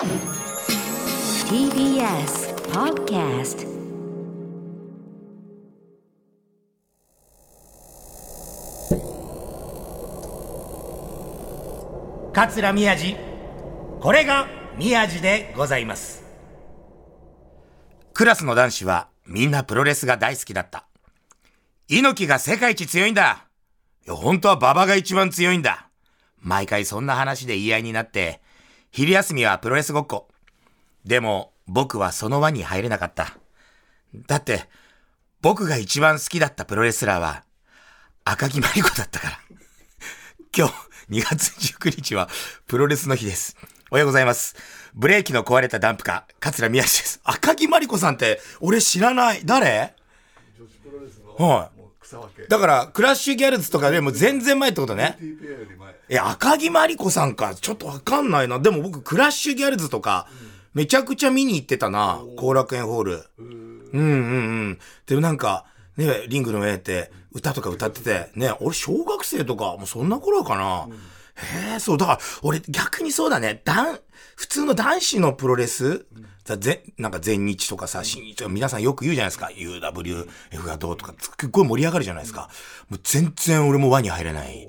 TBS Podcast 桂宮治。これが宮治でございます。クラスの男子はみんなプロレスが大好きだった。猪木が世界一強いんだ。いや本当は馬場が一番強いんだ。毎回そんな話で言い合いになって昼休みはプロレスごっこでも僕はその輪に入れなかっただって僕が一番好きだったプロレスラーは赤木まりこだったから今日2月19日はプロレスの日です。おはようございます。ブレーキの壊れたダンプカー、桂宮治です。赤木まりこさんって俺知らない。誰？はい。だから、クラッシュギャルズとかでも全然前ってことね。え、赤木まりこさんか。ちょっとわかんないな。でも僕、クラッシュギャルズとか、めちゃくちゃ見に行ってたな。後楽園ホール。うんうんうん。でもなんか、ね、リングの上って歌とか歌ってて、ね、俺小学生とか、もうそんな頃かな。へえ、そう、だから、俺逆にそうだね、男、普通の男子のプロレス、さぜなんか全日とかさ、新日とか皆さんよく言うじゃないですか。UWF がどうとか、すっごい盛り上がるじゃないですか。もう全然俺も輪に入れない。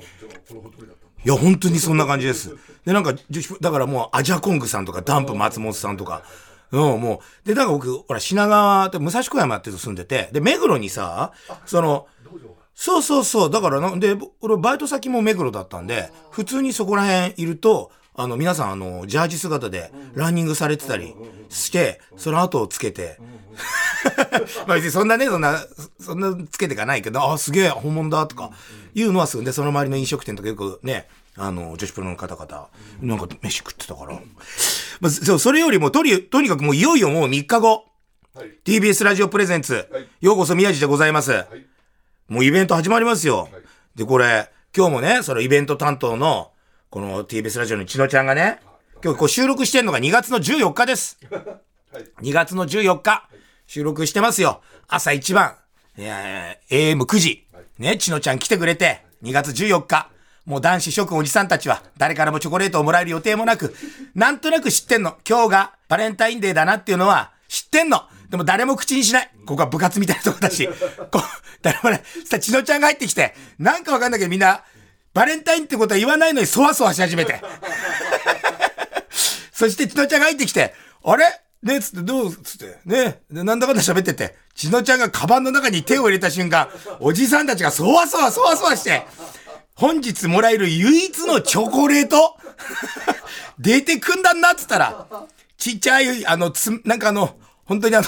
いや、本当にそんな感じです。で、なんか、じだからもう、アジャコングさんとか、ダンプ松本さんとか、うん、もう、で、だから僕、ほら、品川って武蔵小山っていうと住んでて、で、目黒にさ、その、そうそうそう、だからな、で、俺、バイト先も目黒だったんで、普通にそこら辺いると、あの、皆さん、あの、ジャージ姿でランニングされてたりして、その後をつけて、まあ別にそんなね、そんな、そんなつけてかないけど、あ、すげえ、本物だとか、いうのはするんで、その周りの飲食店とかよくね、あの、女子プロの方々、なんか飯食ってたから。まあ、そう、それよりも、とに、とにかくもういよいよもう3日後、TBS ラジオプレゼンツ、ようこそ宮治でございます。もうイベント始まりますよ。で、これ、今日もね、そのイベント担当の、この TBS ラジオの千野ちゃんがね、今日こう収録してんのが2月の14日です。2月の14日、収録してますよ。朝一番、いやいや AM9 時、ね、千野ちゃん来てくれて、2月14日、もう男子諸君おじさんたちは、誰からもチョコレートをもらえる予定もなく、なんとなく知ってんの。今日がバレンタインデーだなっていうのは、知ってんの。でも誰も口にしない。ここは部活みたいなとこだし。こう、誰もね、そしたら千野ちゃんが入ってきて、なんかわかんないけどみんな、バレンタインってことは言わないのにそわそわし始めて。そして千野ちゃんが入ってきて、あれ？ねつって、どう？つって、ねでなんだかんだ喋ってて、千野ちゃんがカバンの中に手を入れた瞬間、おじさんたちがそわそわそわそわして、本日もらえる唯一のチョコレート？出てくんだんなっつったら、ちっちゃい、あの、つ、なんかあの、本当にあの、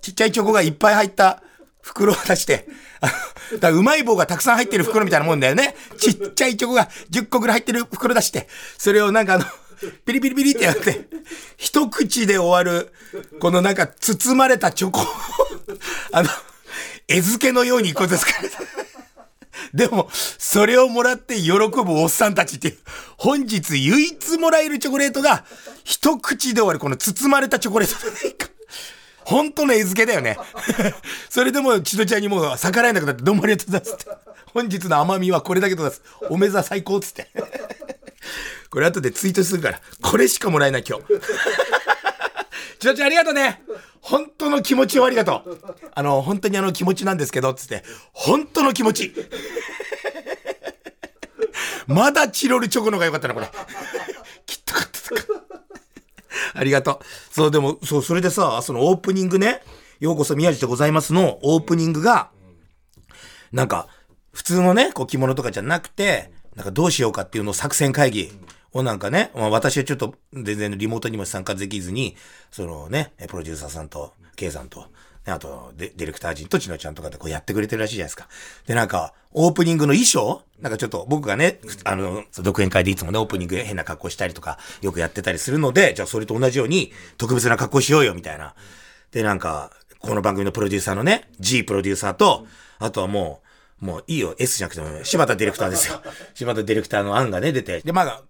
ちっちゃいチョコがいっぱい入った袋を出して、だうまい棒がたくさん入ってる袋みたいなもんだよね。ちっちゃいチョコが10個ぐらい入ってる袋出して、それをなんかあの、ピリピリピリってやって、一口で終わる、このなんか包まれたチョコ、あの、絵付けのように一個ずつかれた。でも、それをもらって喜ぶおっさんたちっていう、本日唯一もらえるチョコレートが、一口で終わるこの包まれたチョコレート。本当の絵付けだよね。それでも、千戸ちゃんにもう逆らえなくなって、どうもありがとうございますって。本日の甘みはこれだけでございます。おめざ最高っつって。これ後でツイートするから、これしかもらえない今日。千戸ちゃんありがとうね。本当の気持ちをありがとう。あの、本当にあの気持ちなんですけど、つって、本当の気持ち。まだチロルチョコの方が良かったな、これ。きっとかったとか。ありがとう。そう、でも、そう、それでさ、そのオープニングね、ようこそ宮治でございますのオープニングが、なんか、普通のね、こう着物とかじゃなくて、なんかどうしようかっていうのを作戦会議をなんかね、まあ、私はちょっと全然リモートにも参加できずに、そのね、プロデューサーさんと、K さんと、あとデ、ディレクター陣とちのちゃんとかでこうやってくれてるらしいじゃないですか。で、なんか、オープニングの衣装？なんかちょっと僕がね、あの、独演会でいつもね、オープニングで変な格好したりとか、よくやってたりするので、じゃあそれと同じように特別な格好しようよ、みたいな。で、なんか、この番組のプロデューサーのね、G プロデューサーと、あとはもう、もういいよ、S じゃなくても、柴田ディレクターですよ。柴田ディレクターの案がね、出て。で、まあ、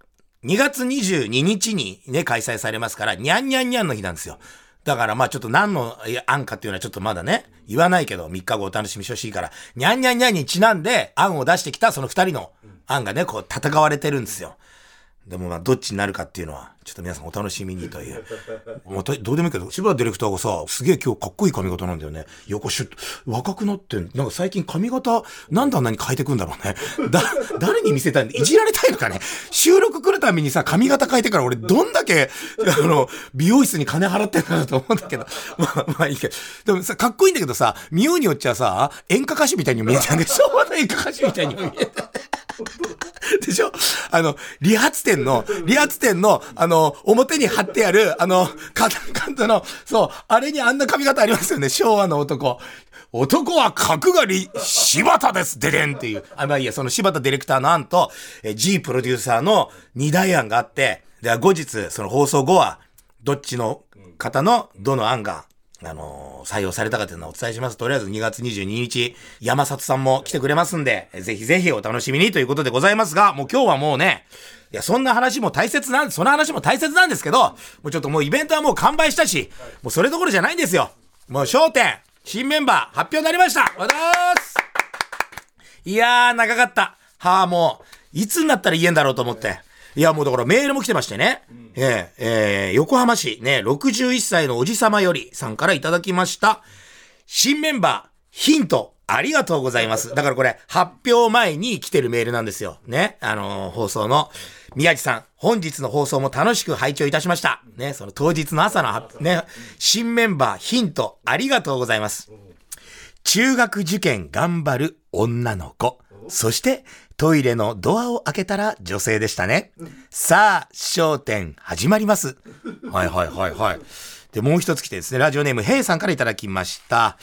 2月22日にね、開催されますから、にゃんにゃんにゃんの日なんですよ。だからまあちょっと何の案かっていうのはちょっとまだね、言わないけど、3日後お楽しみしてほしいから、にゃんにゃんにゃんにちなんで案を出してきたその2人の案がね、こう戦われてるんですよ。でもまあ、どっちになるかっていうのは、ちょっと皆さんお楽しみにという。もうどうでもいいけど、柴田ディレクターがさ、すげえ今日かっこいい髪型なんだよね。横シュッと、若くなって、なんか最近髪型、なんであんなに変えてくんだろうね。だ、誰に見せたいんいじられたいのかね？収録来るたびにさ、髪型変えてから俺どんだけ、あの、美容室に金払ってんだろうと思うんだけど。まあ、まあいいけど。でもさ、かっこいいんだけどさ、見ようによっちゃさ、演歌歌手みたいに見えちゃうんで、昭和の演歌歌手みたいに見えた。でしょ？あの、理髪店の、理髪店の、あの、表に貼ってある、あの、カタカンの、そう、あれにあんな髪型ありますよね、昭和の男。男は角刈り、柴田です、ででんっていう。あ、まあいいや、その柴田ディレクターの案と、え G プロデューサーの二大案があって、では、後日、その放送後は、どっちの方のどの案があのー、採用されたかというのをお伝えします。とりあえず2月22日、山里さんも来てくれますんで、ぜひぜひお楽しみにということでございますが、もう今日はもうね、いや、そんな話も大切なん、その話も大切なんですけど、もうちょっともうイベントはもう完売したし、もうそれどころじゃないんですよ。もう焦点、新メンバー発表になりましたおはようございますいやー、長かった。はあ、もう、いつになったら言えんだろうと思って。いや、もうだからメールも来てましてね。えー、えー、横浜市ね、61歳のおじさまよりさんからいただきました。新メンバー、ヒント、ありがとうございます。だからこれ、発表前に来てるメールなんですよ。ね。あのー、放送の。宮地さん、本日の放送も楽しく拝聴いたしました。ね、その当日の朝の、ね、新メンバー、ヒント、ありがとうございます。中学受験頑張る女の子。そして、トイレのドアを開けたら女性でしたね。さあ、焦点始まります。はいはいはいはい。で、もう一つ来てですね、ラジオネームヘイさんからいただきました。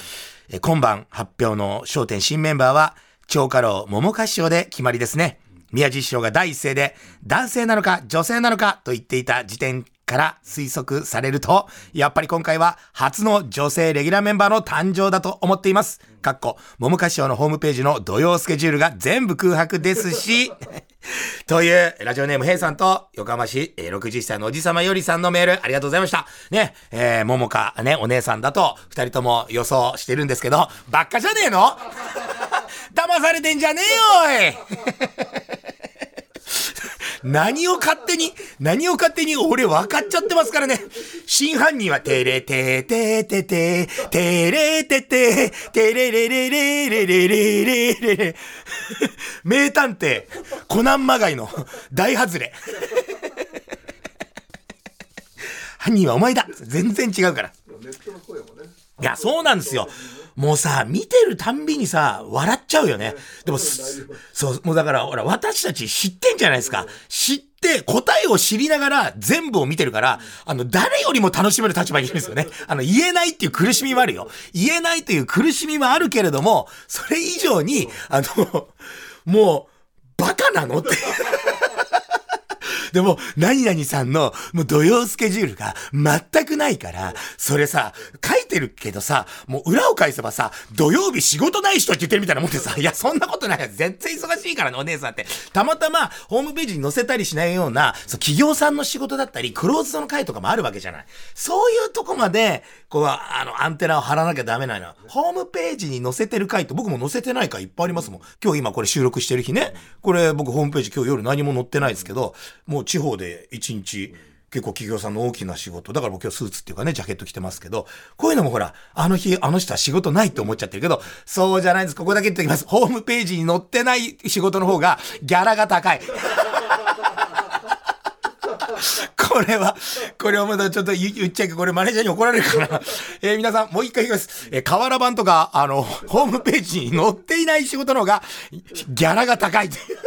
え今晩発表の焦点新メンバーは、超過労桃花師匠で決まりですね。宮地師匠が第一声で、男性なのか女性なのかと言っていた時点から推測されると、やっぱり今回は初の女性レギュラーメンバーの誕生だと思っています。かっこ、桃花師匠のホームページの土曜スケジュールが全部空白ですし、という、ラジオネームヘイさんと、横浜市、えー、60歳のおじさまよりさんのメール、ありがとうございました。ね、えー、桃花、ね、お姉さんだと、二人とも予想してるんですけど、ばっかじゃねえの？騙されてんじゃねえよ、おい何を勝手に、何を勝手に俺分かっちゃってますからね。真犯人は、てれてててて、てれてて、てれれれれれれれれれ。名探偵、コナンマガイの大外れ。犯人はお前だ全然違うから。いや、そうなんですよ。もうさ、見てるたんびにさ、笑っちゃうよね。でも、そう、もうだから、ほら、私たち知ってんじゃないですか。知って、答えを知りながら全部を見てるから、あの、誰よりも楽しめる立場にいるんですよね。あの、言えないっていう苦しみもあるよ。言えないという苦しみもあるけれども、それ以上に、あの、もう、バカなのって。でも、何々さんの、もう土曜スケジュールが全くないから、それさ、書いてるけどさ、もう裏を返せばさ、土曜日仕事ない人って言ってるみたいなもんでさ、いや、そんなことない。全然忙しいからね、お姉さんって。たまたま、ホームページに載せたりしないような、そう、企業さんの仕事だったり、クローズドの会とかもあるわけじゃない。そういうとこまで、こう、あの、アンテナを張らなきゃダメなの。ホームページに載せてる回って僕も載せてない回いっぱいありますもん。今日今これ収録してる日ね。これ僕ホームページ今日夜何も載ってないですけど、もう地方で一日、結構企業さんの大きな仕事。だから僕今日スーツっていうかね、ジャケット着てますけど、こういうのもほら、あの日、あの人は仕事ないって思っちゃってるけど、そうじゃないんです。ここだけ言っておきます。ホームページに載ってない仕事の方が、ギャラが高い。これは、これはまだちょっと言っちゃいけこれマネージャーに怒られるから。えー、皆さん、もう一回言います。えー、河原版とか、あの、ホームページに載っていない仕事の方が、ギャラが高いっていう。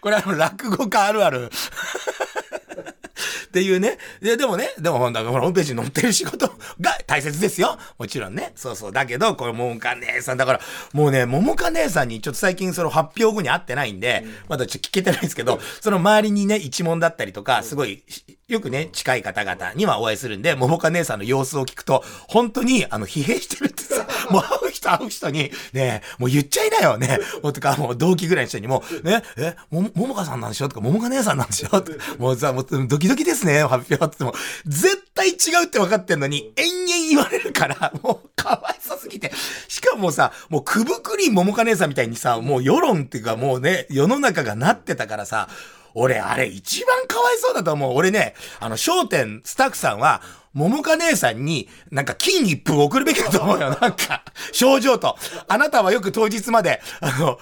これあの、落語家あるある。っていうね。で、でもね、でもほんと、ホームページに載ってる仕事が大切ですよ。もちろんね。そうそう。だけど、これ、ももか姉さん、だから、もうね、ももか姉さんにちょっと最近その発表後に会ってないんで、まだちょっと聞けてないんですけど、その周りにね、一問だったりとか、すごい、よくね、近い方々にはお会いするんで、桃か姉さんの様子を聞くと、本当に、あの、疲弊してるってさ、もう会う人会う人に、ね、もう言っちゃいなよね。もうとか、もう同期ぐらいの人にも、ね、え、も、桃かさんなんでしょ？とか、桃か姉さんなんでしょ？とか、もうさ、もうドキドキですね、発表って言っても、絶対違うって分かってんのに、延々言われるから、もう、かわいそすぎて。しかもさ、もう、くぶくり桃か姉さんみたいにさ、もう世論っていうかもうね、世の中がなってたからさ、俺、あれ一番かわいそうだと思う。俺ね、あの、商店スタッフさんは、桃花姉さんに、なんか金一封送るべきだと思うよ。なんか、症状と。あなたはよく当日まで、あの、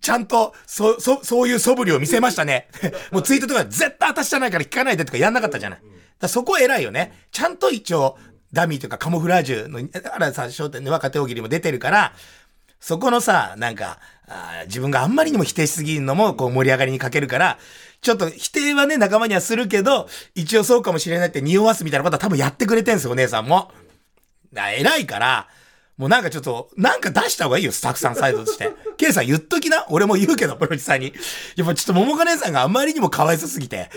ちゃんと、そ、そ、そういう素振りを見せましたね。もうツイートとか絶対私じゃないから聞かないでとかやんなかったじゃない。だそこ偉いよね。ちゃんと一応、ダミーというかカモフラージュの、だからさ、商店で若手大喜利も出てるから、そこのさ、なんか、あ自分があんまりにも否定しすぎるのも、こう盛り上がりに欠けるから、ちょっと否定はね、仲間にはするけど、一応そうかもしれないって匂わすみたいなことは多分やってくれてんすよ、お姉さんも。だ偉いから、もうなんかちょっと、なんか出した方がいいよ、スタッフさんサイドとして。ケイさん言っときな俺も言うけど、プロデューサーに。やっぱちょっと桃花姉さんがあまりにもかわいそすぎて。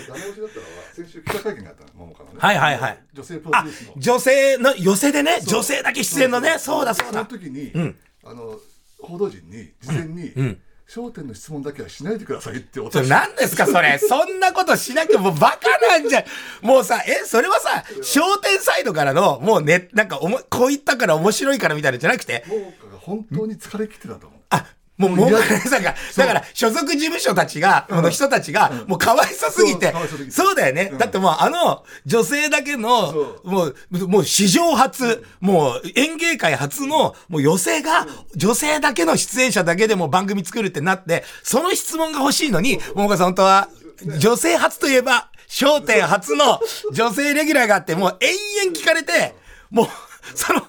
はいはいはい。女性プロデュースの。女性の寄せでね、女性だけ出演のね、そうだそうだ。その時に、うん、あの、報道陣に事前に、うん、焦点の質問だけはしないでくださいってお達何ですかそれ。そんなことしなきゃもうバカなんじゃもうさえそれはさ焦点サイドからのもうねなんかおもこう言ったから面白いからみたいなじゃなくて。もう本当に疲れ切ってたと思う。あもう、もう、さんが、だから、所属事務所たちが、この人たちが、もうかわいそすぎて、そうだよね。だってもう、あの、女性だけの、もう、もう史上初、もう演芸界初の、もう寄せが、女性だけの出演者だけでも番組作るってなって、その質問が欲しいのに、桃川さん本当は、女性初といえば、笑点初の女性レギュラーがあって、もう延々聞かれて、もう、その、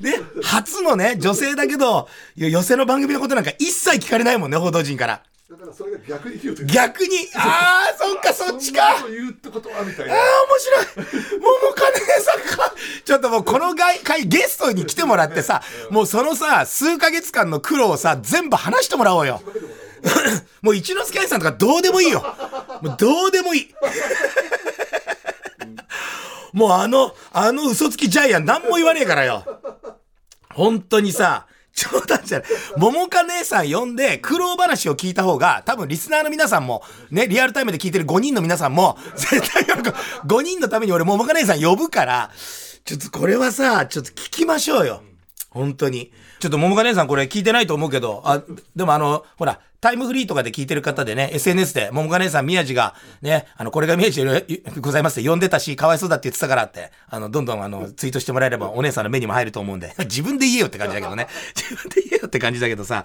で、初のね、女性だけど、寄せの番組のことなんか一切聞かれないもんね、報道陣から。だからそれが逆に言うと逆にああそっかそっちか。そ言うってことはみたいな。ああ面白い。桃金さんかちょっともうこの回ゲストに来てもらってさもうそのさ数ヶ月間の苦労をさ全部話してもらおうよ。もう一之輔愛さんとかどうでもいいよ。もうどうでもいいもうあの、あの嘘つきジャイアン何も言わねえからよ。本当にさ、冗談じゃない。桃花姉さん呼んで苦労話を聞いた方が、多分リスナーの皆さんも、ね、リアルタイムで聞いてる5人の皆さんも、絶対喜ぶ。5人のために俺桃花姉さん呼ぶから、ちょっとこれはさ、ちょっと聞きましょうよ。本当に。ちょっと桃花姉さんこれ聞いてないと思うけど、あ、でもあの、ほら、タイムフリーとかで聞いてる方でね、SNS で、桃花姉さん宮地が、ね、あの、これが宮地でございますって呼んでたし、かわいそうだって言ってたからって、あの、どんどんあの、ツイートしてもらえればお姉さんの目にも入ると思うんで、自分で言えよって感じだけどね。自分で言えよって感じだけどさ、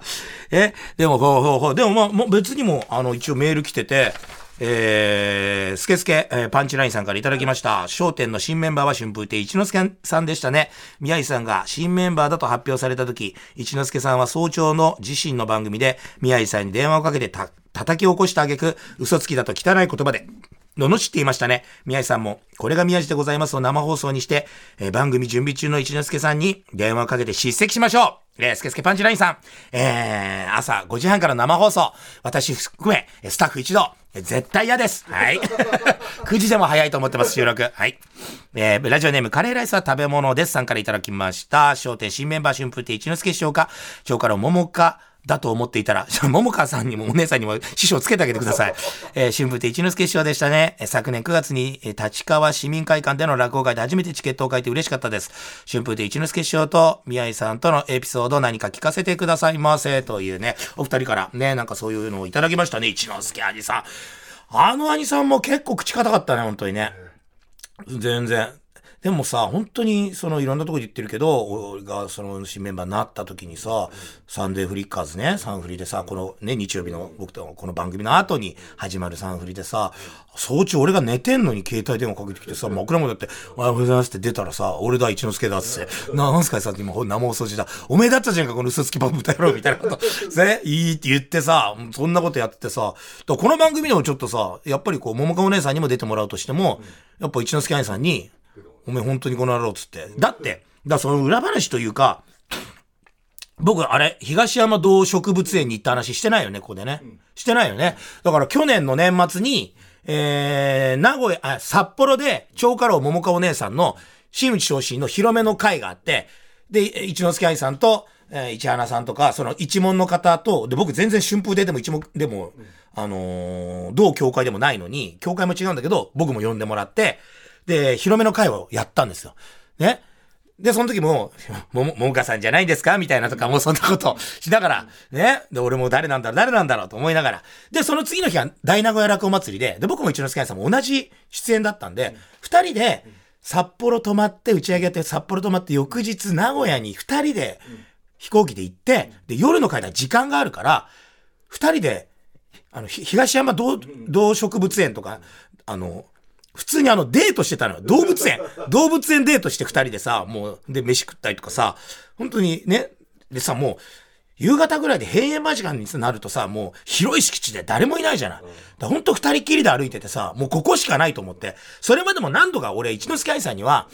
え、でも、ほうほうほう、でもまあ、も別にも、あの、一応メール来てて、えー、スケスケ、えー、パンチラインさんからいただきました。商店の新メンバーは春風亭一之輔さんでしたね。宮井さんが新メンバーだと発表された時、一之輔さんは早朝の自身の番組で宮井さんに電話をかけてた、叩き起こした挙句、嘘つきだと汚い言葉で、罵っていましたね。宮井さんも、これが宮地でございますを生放送にして、えー、番組準備中の一之輔さんに電話をかけて叱責しましょうえー、スケスケパンチラインさん、えー、朝5時半から生放送、私含め、スタッフ一同、絶対嫌です。はい。9時でも早いと思ってます、収録。はい。えー、ラジオネーム、カレーライスは食べ物です。さんからいただきました。商店新メンバー春風亭一之輔師匠か、長から桃か、だと思っていたら、桃川さんにもお姉さんにも師匠つけてあげてください。えー、新聞で一之輔師匠でしたね。昨年9月に、えー、立川市民会館での落語会で初めてチケットを書いて嬉しかったです。春風亭一之輔師匠と宮井さんとのエピソード何か聞かせてくださいませ。というね、お二人からね、なんかそういうのをいただきましたね。一之輔兄さん。あの兄さんも結構口硬かったね、本当にね。全然。でもさ、本当に、その、いろんなとこで言ってるけど、俺が、その、新メンバーになった時にさ、サンデーフリッカーズね、サンフリでさ、このね、日曜日の僕とこの番組の後に始まるサンフリでさ、早朝俺が寝てんのに携帯電話かけてきてさ、枕もだって、おはようございますって出たらさ、俺だ、一之輔だっつって、なんすかさ、今生放送時だ。おめえだったじゃんか、この嘘つきパン歌野郎みたいなこと。ね、いいって言ってさ、そんなことやっててさ、この番組でもちょっとさ、やっぱりこう、桃川お姉さんにも出てもらうとしても、やっぱ一之輔兄さんに、お前本当にこの野郎っつって。だって、だその裏話というか、僕、あれ、東山動植物園に行った話してないよね、ここでね。してないよね。だから去年の年末に、えー、名古屋、あ、札幌で、長家老桃花お姉さんの、新内昇進の広めの会があって、で、一之輔愛さんと、えー、市花さんとか、その一門の方と、で、僕全然春風ででも一門でも、あのー、同教会でもないのに、教会も違うんだけど、僕も呼んでもらって、で、広めの会をやったんですよ。ね。で、その時も、もも、ももかさんじゃないですか？みたいなとか、もうそんなことしながら、ね。で、俺も誰なんだろう、誰なんだろう？と思いながら。で、その次の日は大名古屋落語祭りで、で、僕も一之輔さんも同じ出演だったんで、二、人で札幌泊まって、打ち上げやって札幌泊まって、翌日名古屋に二人で飛行機で行って、で、夜の間時間があるから、二人で、あの、東山動動植物園とか、あの、普通にあの、デートしてたのよ。動物園。動物園デートして二人でさ、もう、で、飯食ったりとかさ、本当にね、でさ、もう、夕方ぐらいで閉園間近になるとさ、もう広い敷地で誰もいないじゃない。だほんと二人きりで歩いててさ、もうここしかないと思って。それまでも何度か俺、一之輔愛さんには、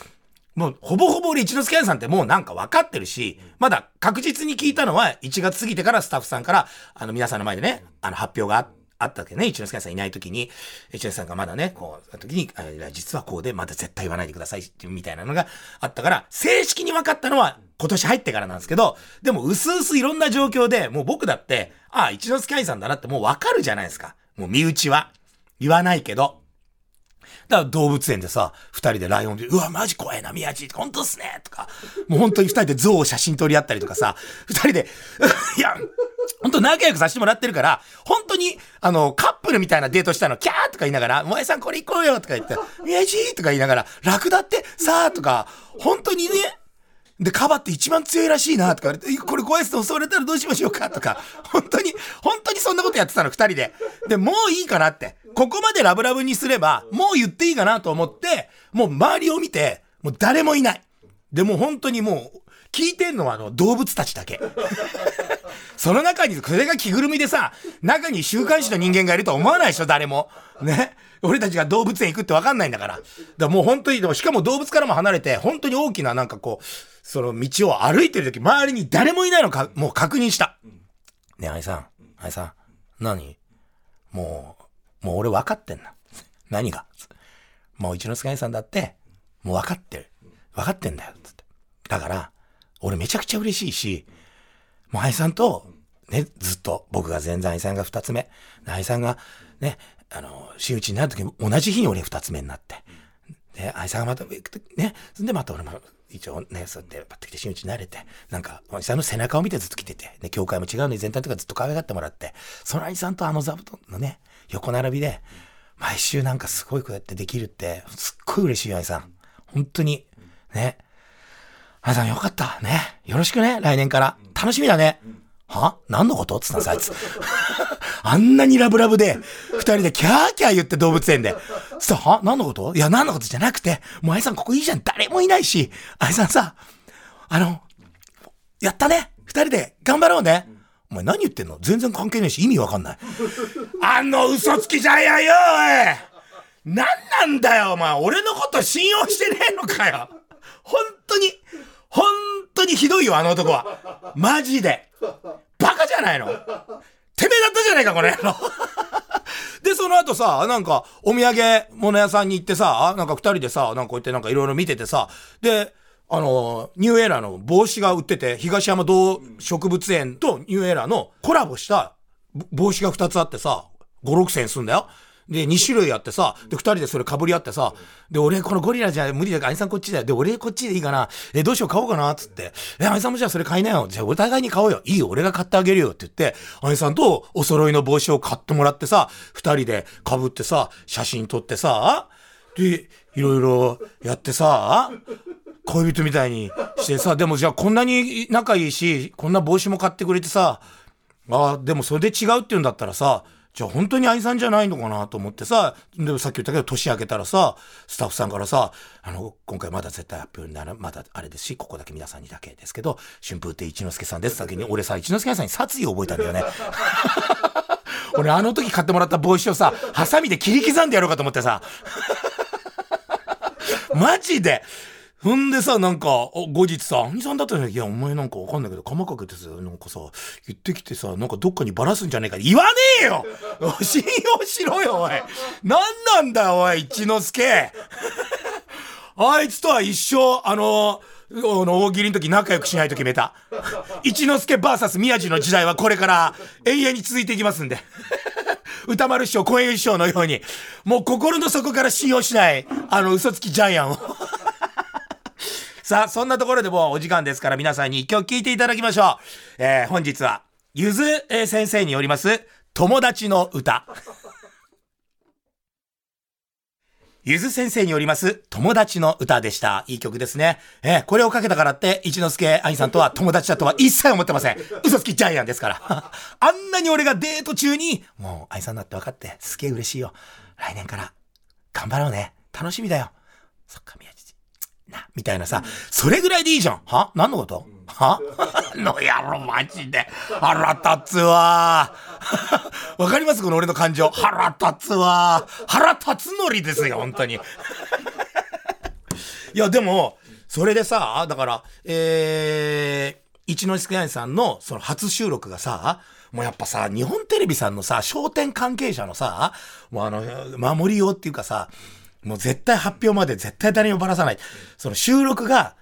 もうほぼほぼ俺一之輔愛さんってもうなんか分かってるし、まだ確実に聞いたのは1月過ぎてからスタッフさんから、あの皆さんの前でね、あの発表がああったわけね、一之輔さんいない時に、一之輔さんがまだね、こう、時に、あ実はこうで、まだ絶対言わないでくださいみたいなのがあったから、正式に分かったのは今年入ってからなんですけど、でも、薄々いろんな状況で、もう僕だって、ああ、一之輔愛さんだなってもう分かるじゃないですか。もう身内は。言わないけど。だから動物園でさ、二人でライオンで、うわ、マジ怖いな、宮地、本当っすねとか、もう本当に二人で象を写真撮り合ったりとかさ、二人で、いや、本当仲良くさせてもらってるから、本当に、あの、カップルみたいなデートしたの、キャーとか言いながら、萌えさんこれ行こうよとか言って、宮地とか言いながら、楽だって、さあとか、本当にね、で、カバって一番強いらしいな、とか言われて、これ怖いっす襲われたらどうしましょうか、とか、本当に、本当にそんなことやってたの、二人で。で、もういいかなって。ここまでラブラブにすれば、もう言っていいかなと思って、もう周りを見て、もう誰もいない。で、もう本当にもう、聞いてんのはあの動物たちだけ。その中に、それが着ぐるみでさ、中に週刊誌の人間がいるとは思わないでしょ、誰も。ね？俺たちが動物園行くって分かんないんだから。だからもう本当に、でもしかも動物からも離れて、本当に大きななんかこう、その道を歩いてる時、周りに誰もいないのか、もう確認した。ねえ、愛さん、愛さん、何？もう、もう俺分かってんな。何が？もう一之輔愛さんだって、もう分かってる。分かってんだよ、つって。だから、俺めちゃくちゃ嬉しいし、もう愛さんと、ね、ずっと、僕が全然愛さんが二つ目。愛さんが、ね、あの、真打ちになる時も同じ日に俺二つ目になって。で、愛さんがまた、ね、そんでまた俺も、一応ね、そうやって、パッと来て真打ちになれて、なんか、愛さんの背中を見てずっと来てて、ね、教会も違うのに全体とかずっと可愛がってもらって、その愛さんとあの座布団のね、横並びで、毎週なんかすごいこうやってできるって、すっごい嬉しいよ、愛さん。本当に、ね。愛さんよかった。ね。よろしくね、来年から。楽しみだね。は？何のこと？つったんですあいつ。あんなにラブラブで、二人でキャーキャー言って動物園で。さ、は？何のこと？いや、何のことじゃなくて、もう愛さんここいいじゃん。誰もいないし。愛さんさ、あの、やったね。二人で頑張ろうね。お前何言ってんの？全然関係ないし意味わかんない。あの嘘つきジャイアンよ、おい何なんだよ、お前。俺のこと信用してねえのかよ。本当に、本当にひどいよ、あの男は。マジで。バカじゃないの。てめえだったじゃないか、この野郎。で、その後さ、なんか、お土産物屋さんに行ってさ、なんか二人でさ、なんかこうやってなんかいろいろ見ててさ、で、あの、ニューエラーの帽子が売ってて、東山動植物園とニューエラーのコラボした帽子が2つあってさ、5、6千円すんだよ。で、2種類あってさ、で、2人でそれ被り合ってさ、で、俺このゴリラじゃ無理だから、兄さんこっちだよ。で、俺こっちでいいかな。え、どうしよう買おうかな、つって。え、兄さんもじゃあそれ買いなよ。じゃあお互いに買おうよ。いいよ、俺が買ってあげるよって言って、兄さんとお揃いの帽子を買ってもらってさ、2人で被ってさ、写真撮ってさ、で、いろいろやってさ、恋人みたいにしてさ、でもじゃあこんなに仲いいし、こんな帽子も買ってくれてさ、あ、でもそれで違うって言うんだったらさ、じゃあ本当に愛さんじゃないのかなと思ってさ、でもさっき言ったけど年明けたらさ、スタッフさんからさ、あの、今回まだ絶対発表になら、まだあれですし、ここだけ皆さんにだけですけど、春風亭一之輔さんです先に、俺さ、一之輔さんに殺意を覚えたんだよね。俺あの時買ってもらった帽子をさ、ハサミで切り刻んでやろうかと思ってさ、マジで。ほんでさ、なんか、後日さ、兄さんだったら、いや、お前なんかわかんないけど、鎌かけてさ、なんかさ、言ってきてさ、なんかどっかにバラすんじゃねえか。言わねえよ信用しろよ、おい。なんなんだよ、おい、一之輔。あいつとは一生、あの、あの大喜利の時仲良くしないと決めた。一之輔 VS 宮地の時代はこれから永遠に続いていきますんで。歌丸師匠、小演師匠のように、もう心の底から信用しない、あの嘘つきジャイアンを。さあ、そんなところでもうお時間ですから皆さんに一曲聴いていただきましょう。えー、本日は、ゆず先生によります、友達の歌。ゆず先生によります、友達の歌でした。いい曲ですね。えー、これをかけたからって、一之輔愛さんとは友達だとは一切思ってません。嘘つきジャイアンですから。あんなに俺がデート中に、もう愛さんだって分かって、すげえ嬉しいよ。来年から、頑張ろうね。楽しみだよ。そっか、宮地。な、みたいなさ、それぐらいでいいじゃん。は？何のこと？は？の野郎マジで。腹立つわ。わかります？この俺の感情。腹立つわ。腹立つのりですよ、本当に。いや、でも、それでさ、だから、えー、一之輔さんのその初収録がさ、もうやっぱさ、日本テレビさんのさ、商店関係者のさ、もうあの、守りようっていうかさ、もう絶対発表まで絶対誰にもばらさない。その収録が、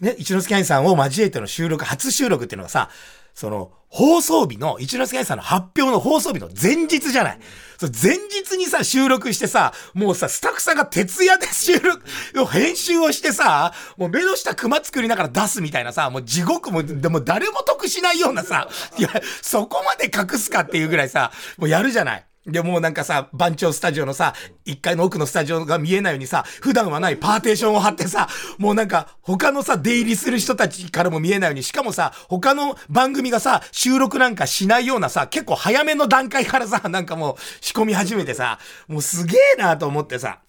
ね、一之輔兄さんを交えての収録、初収録っていうのがさ、その、放送日の、一之輔兄さんの発表の放送日の前日じゃない。そ前日にさ、収録してさ、もうさ、スタッフさんが徹夜で収録、編集をしてさ、もう目の下熊作りながら出すみたいなさ、もう地獄も、でも誰も得しないようなさ、いや、そこまで隠すかっていうぐらいさ、もうやるじゃない。で、もうなんかさ、番長スタジオのさ、1階の奥のスタジオが見えないようにさ、普段はないパーテーションを張ってさ、もうなんか、他のさ、出入りする人たちからも見えないように、しかもさ、他の番組がさ、収録なんかしないようなさ、結構早めの段階からさ、なんかもう仕込み始めてさ、もうすげえなと思ってさ。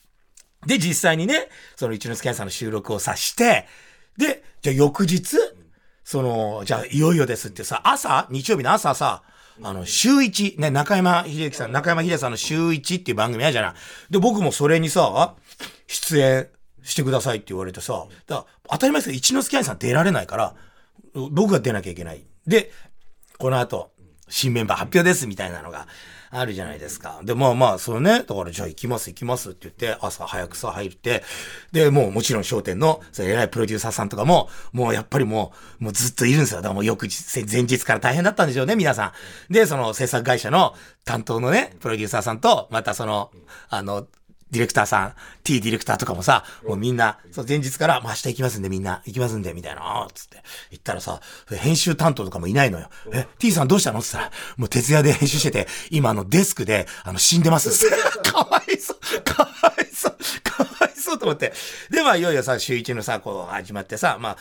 で、実際にね、その一之輔さんの収録をさして、で、じゃあ翌日、その、じゃあいよいよですってさ、朝、日曜日の朝さ、あの、週一、ね、中山秀樹さん、中山秀樹さんの週一っていう番組あるじゃない。で、僕もそれにさ、出演してくださいって言われてさ、だ当たり前ですけど、一之輔兄さん出られないから、僕が出なきゃいけない。で、この後、新メンバー発表ですみたいなのがあるじゃないですか。で、まあまあ、そのね、だからじゃあ行きます行きますって言って、朝早くさ入って、で、もうもちろん商店の、それ偉いプロデューサーさんとかも、もうやっぱりもう、もうずっといるんですよ。だからもう翌日、前日から大変だったんでしょうね、皆さん。で、その制作会社の担当のね、プロデューサーさんと、またその、あの、ディレクターさん、T ディレクターとかもさ、もうみんな、そう前日から、まあ、明日行きますんでみんな、行きますんで、みたいな、あつって、言ったらさ、編集担当とかもいないのよ。え、T さんどうしたの？って言ったら、もう徹夜で編集してて、今あのデスクで、あの、死んでます。かわいそう、かわいそう、かわいそうと思って。で、まあ、いよいよさ、週一のさ、こう、始まってさ、まあ、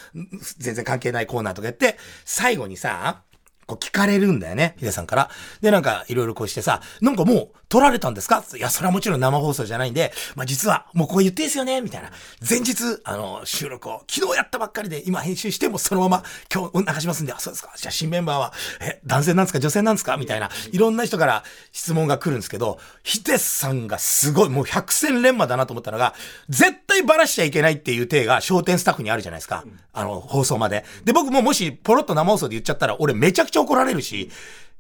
全然関係ないコーナーとかやって、最後にさ、こう聞かれるんだよね、ヒデさんから。で、なんかいろいろこうしてさ、なんかもう撮られたんですか？いや、それはもちろん生放送じゃないんで、まあ実はもうこう言っていいですよねみたいな。前日、あの、収録を昨日やったばっかりで今編集してもそのまま今日流しますんで、あ、そうですか。じゃあ新メンバーは、え、男性なんですか？女性なんですか？みたいな。いろんな人から質問が来るんですけど、ヒデさんがすごい、もう百戦錬磨だなと思ったのが、絶対バラしちゃいけないっていう体が商店スタッフにあるじゃないですか。あの、放送まで。で、僕ももしポロッと生放送で言っちゃったら、俺めちゃくちゃ怒られるし、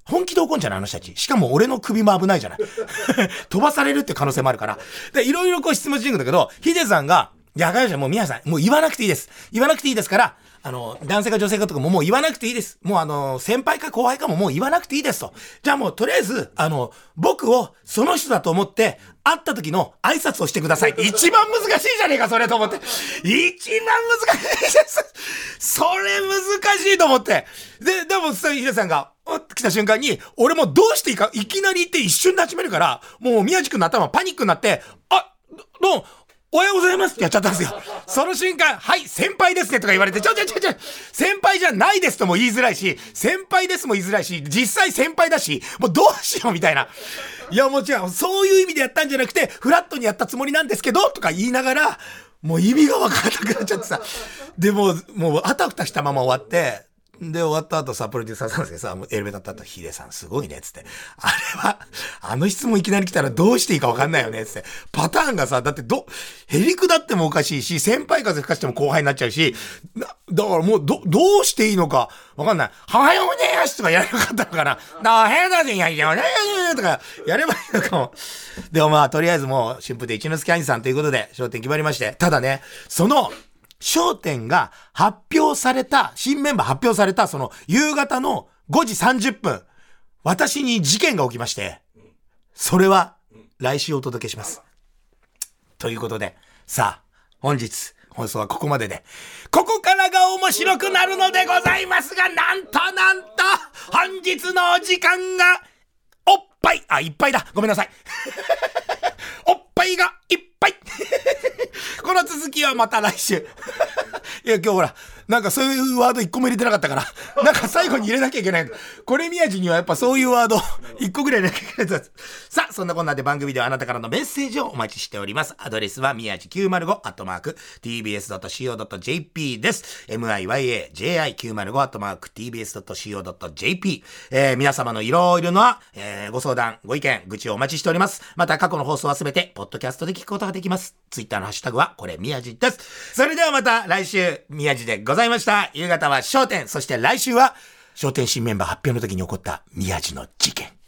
本気で怒んじゃないあの人たち。しかも俺の首も危ないじゃない。飛ばされるって可能性もあるから。で、いろいろこう質問していくんだけど、ヒデさんが、いや、かりまもう皆さん、もう言わなくていいです。言わなくていいですから、あの、男性か女性かとかももう言わなくていいです。もうあの、先輩か後輩かももう言わなくていいですと。じゃあもうとりあえず、あの、僕をその人だと思って、会った時の挨拶をしてください。一番難しいじゃねえか、それと思って。一番難しいです。それ難しいと思って。で、でも、ヒデさんが、来た瞬間に、俺もどうしていいか、いきなり言って一瞬で始めるから、もう宮地君の頭パニックになって、あ、どおはようございますってやっちゃったんですよ。その瞬間、はい、先輩ですねとか言われて、ちょちょちょちょ、先輩じゃないですとも言いづらいし、先輩ですも言いづらいし、実際先輩だし、もうどうしようみたいな。いや、もちろん、そういう意味でやったんじゃなくて、フラットにやったつもりなんですけど、とか言いながら、もう意味がわからなくなっちゃってさ。でも、もうあたふたしたまま終わって、で、終わった後さ、プロデューサーさんでさ、エレベーター立ったヒデさんすごいね、つって。あれは、あの質問いきなり来たらどうしていいかわかんないよね、つって。パターンがさ、だってど、へりくだってもおかしいし、先輩風吹かしても後輩になっちゃうし、だからもう、ど、どうしていいのかわかんない。はようねやしとかやれなかったのかな。なあ、へだぜやいやねとか、やればいいのかも。でもまあ、とりあえずもう、春風で一之輔兄さんということで、焦点決まりまして。ただね、その、焦点が発表された、新メンバー発表された、その夕方の5時30分、私に事件が起きまして、それは来週お届けします。ということで、さあ、本日、放送はここまでで、ここからが面白くなるのでございますが、なんとなんと、本日のお時間が、おっぱい、あ、いっぱいだ。ごめんなさい。おっぱいがいっぱい。この続きはまた来週。いや、今日ほら、なんかそういうワード一個も入れてなかったから、なんか最後に入れなきゃいけない。これ宮地にはやっぱそういうワード一個ぐらい入れなきゃいけないさあ、そんなこんなで番組ではあなたからのメッセージをお待ちしております。アドレスは宮地905アットマーク tbs.co.jp です。miyaj905 アットマーク tbs.co.jp えー、皆様のいろいろな、えー、ご相談、ご意見、愚痴をお待ちしております。また過去の放送はすべて、ポッドキャストで聞くことができます。ツイッターのハッシュタグは、これ宮地です。それではまた来週、宮地でごございました。夕方は商店、そして来週は、商店新メンバー発表の時に起こった宮地の事件。